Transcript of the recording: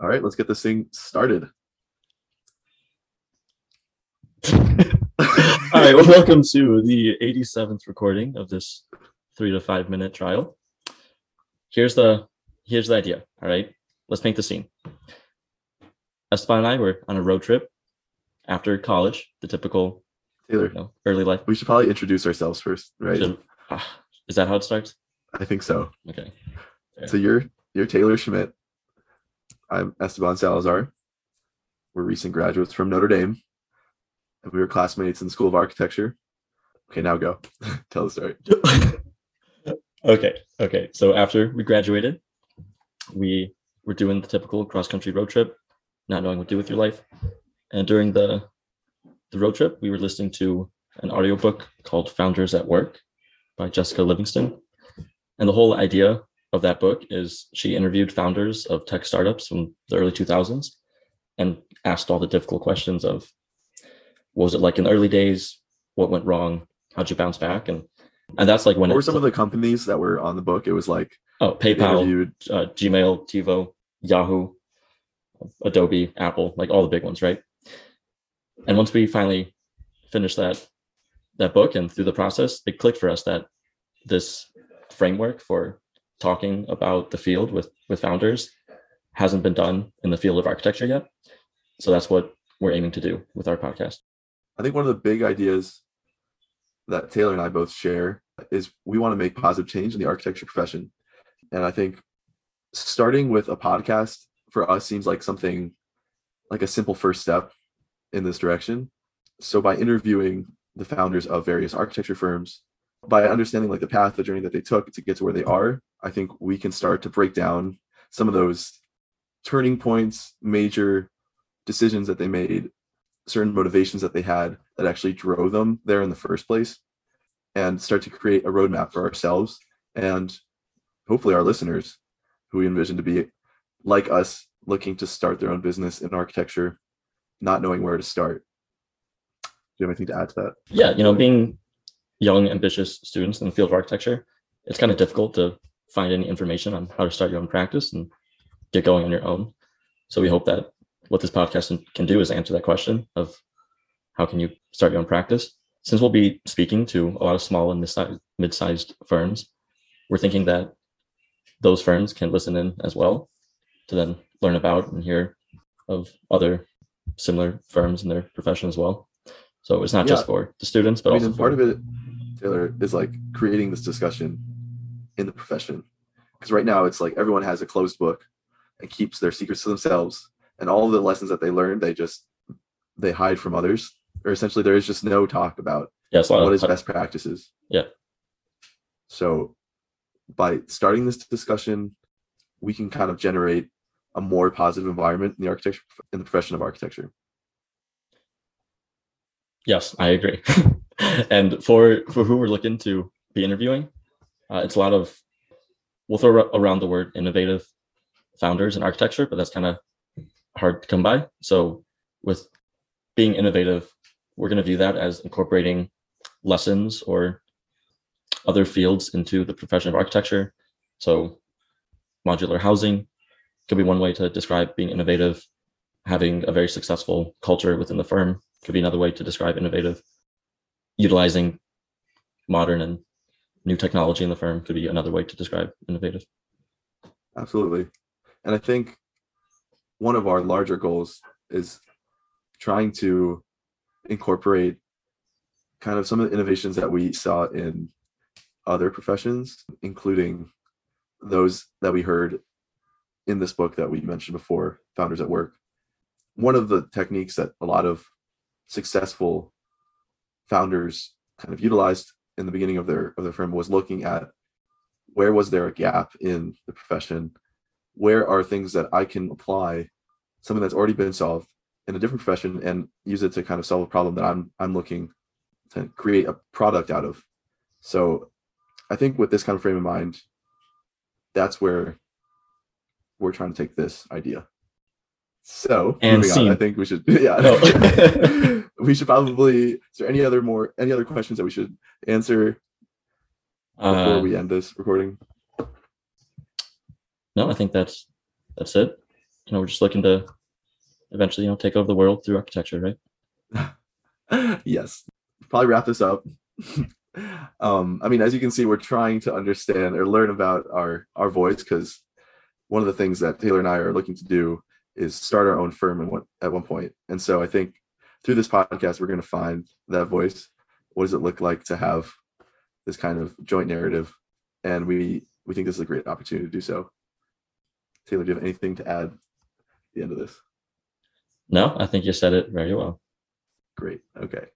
All right, let's get this thing started. All right, well, welcome to the 87th recording of this three to five minute trial. Here's the here's the idea. All right, let's paint the scene. Esteban and I were on a road trip after college, the typical Taylor, you know, early life. we should probably introduce ourselves first, right? Should- ah, is that how it starts? I think so. Okay. So you're you're Taylor Schmidt. I'm Esteban Salazar. We're recent graduates from Notre Dame, and we were classmates in the School of Architecture. Okay, now go. Tell the story. okay. Okay. So after we graduated, we were doing the typical cross country road trip, not knowing what to do with your life. And during the the road trip, we were listening to an audiobook called Founders at Work by Jessica Livingston. And the whole idea of that book is she interviewed founders of tech startups from the early 2000s and asked all the difficult questions of what was it like in the early days? What went wrong? How'd you bounce back? And and that's like when What were some of the companies that were on the book? It was like Oh, PayPal, uh, Gmail, TiVo, Yahoo, Adobe, Apple, like all the big ones, right? And once we finally finished that that book and through the process, it clicked for us that this framework for talking about the field with with founders hasn't been done in the field of architecture yet. So that's what we're aiming to do with our podcast. I think one of the big ideas that Taylor and I both share is we want to make positive change in the architecture profession. And I think starting with a podcast for us seems like something like a simple first step in this direction. So by interviewing the founders of various architecture firms, by understanding like the path, the journey that they took to get to where they are, I think we can start to break down some of those turning points, major decisions that they made certain motivations that they had that actually drove them there in the first place and start to create a roadmap for ourselves and hopefully our listeners who we envision to be like us looking to start their own business in architecture not knowing where to start. Do you have anything to add to that? Yeah, you know, being young, ambitious students in the field of architecture, it's kind of difficult to find any information on how to start your own practice and get going on your own. So we hope that what this podcast can do is answer that question of how can you start your own practice. Since we'll be speaking to a lot of small and mid-sized, mid-sized firms, we're thinking that those firms can listen in as well to then learn about and hear of other similar firms in their profession as well. So it's not just for the students, but i mean also part of it taylor is like creating this discussion in the profession because right now it's like everyone has a closed book and keeps their secrets to themselves and all the lessons that they learned they just they hide from others or essentially there is just no talk about yeah, it's what of, is best practices Yeah. so by starting this discussion we can kind of generate a more positive environment in the architecture in the profession of architecture Yes, I agree. and for for who we're looking to be interviewing, uh, it's a lot of we'll throw around the word innovative founders and architecture, but that's kind of hard to come by. So with being innovative, we're going to view that as incorporating lessons or other fields into the profession of architecture. So modular housing could be one way to describe being innovative. Having a very successful culture within the firm could be another way to describe innovative. Utilizing modern and new technology in the firm could be another way to describe innovative. absolutely and i think one of our larger goals is trying to incorporate kind of some of the innovations that we saw in other professions including those that we heard in this book that we mentioned before founders at work one of the techniques that a lot of successful founders kind of utilized in the beginning of their of their firm was looking at where was there a gap in the profession? Where are things that i can apply something that's already been solved in a different profession and use it to kind of solve a problem that i'm i'm looking to create a product out of? So i think with this kind of frame of mind that's where we're trying to take this idea so And moving on, i think we should yeah No. we should probably is there any other more any other questions that we should answer before Uh, we end this recording no, I think that's that's it. you know we're just looking to eventually you know take over the world through architecture, right? yes. Probably wrap this up. um, I mean, as you can see, we're trying to understand or learn about our our voice because one of the things that Taylor and I are looking to do is start our own firm at one, at one point. And so I think through this podcast, we're going to find that voice. What does it look like to have this kind of joint narrative? And we we think this is a great opportunity to do so. Taylor, do you have anything to add at the end of this? No, I think you said it very well. Great. Okay.